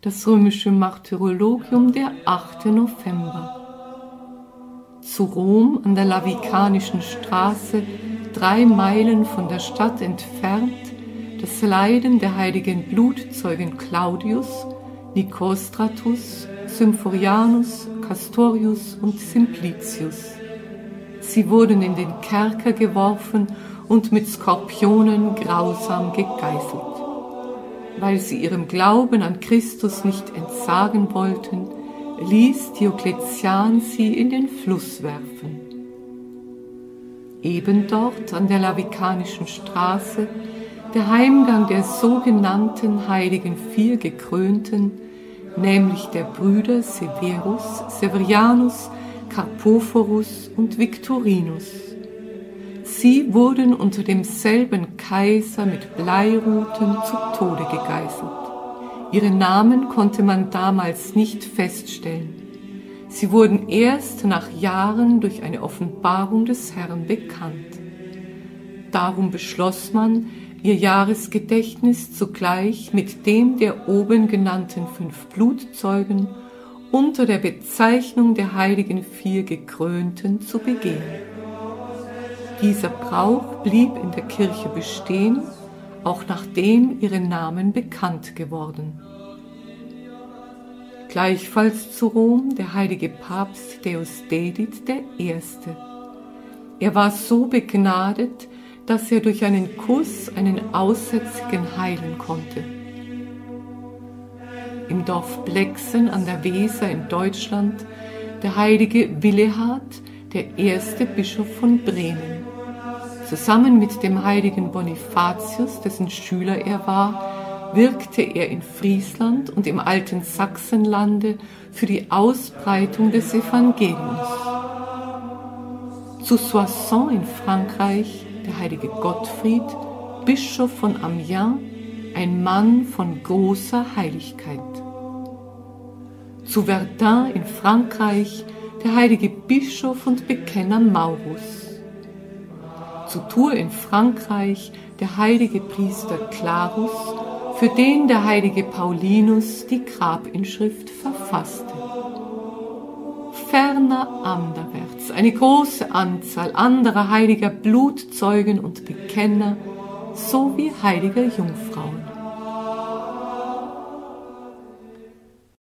das römische Martyrologium der 8. November. Zu Rom an der Lavikanischen Straße, drei Meilen von der Stadt entfernt, das Leiden der heiligen Blutzeugen Claudius, Nikostratus, Symphorianus, Castorius und Simplicius. Sie wurden in den Kerker geworfen und mit Skorpionen grausam gegeißelt. Weil sie ihrem Glauben an Christus nicht entsagen wollten, ließ Diokletian sie in den Fluss werfen. Eben dort an der Lavikanischen Straße der Heimgang der sogenannten heiligen vier Gekrönten, nämlich der Brüder Severus, Severianus, Carpophorus und Victorinus. Sie wurden unter demselben Kaiser mit Bleiruten zu Tode gegeißelt. Ihre Namen konnte man damals nicht feststellen. Sie wurden erst nach Jahren durch eine Offenbarung des Herrn bekannt. Darum beschloss man, ihr Jahresgedächtnis zugleich mit dem der oben genannten fünf Blutzeugen unter der Bezeichnung der heiligen vier Gekrönten zu begehen. Dieser Brauch blieb in der Kirche bestehen, auch nachdem ihre Namen bekannt geworden. Gleichfalls zu Rom der heilige Papst Deusdedit I. Er war so begnadet, dass er durch einen Kuss einen Aussätzigen heilen konnte. Im Dorf Blexen an der Weser in Deutschland der heilige Willehard, der erste Bischof von Bremen. Zusammen mit dem heiligen Bonifatius, dessen Schüler er war, wirkte er in Friesland und im alten Sachsenlande für die Ausbreitung des Evangeliums. Zu Soissons in Frankreich der heilige Gottfried, Bischof von Amiens, ein Mann von großer Heiligkeit. Zu Verdun in Frankreich der heilige Bischof und Bekenner Maurus zu Tours in Frankreich der heilige Priester Clarus, für den der heilige Paulinus die Grabinschrift verfasste. Ferner anderwärts eine große Anzahl anderer heiliger Blutzeugen und Bekenner sowie heiliger Jungfrauen.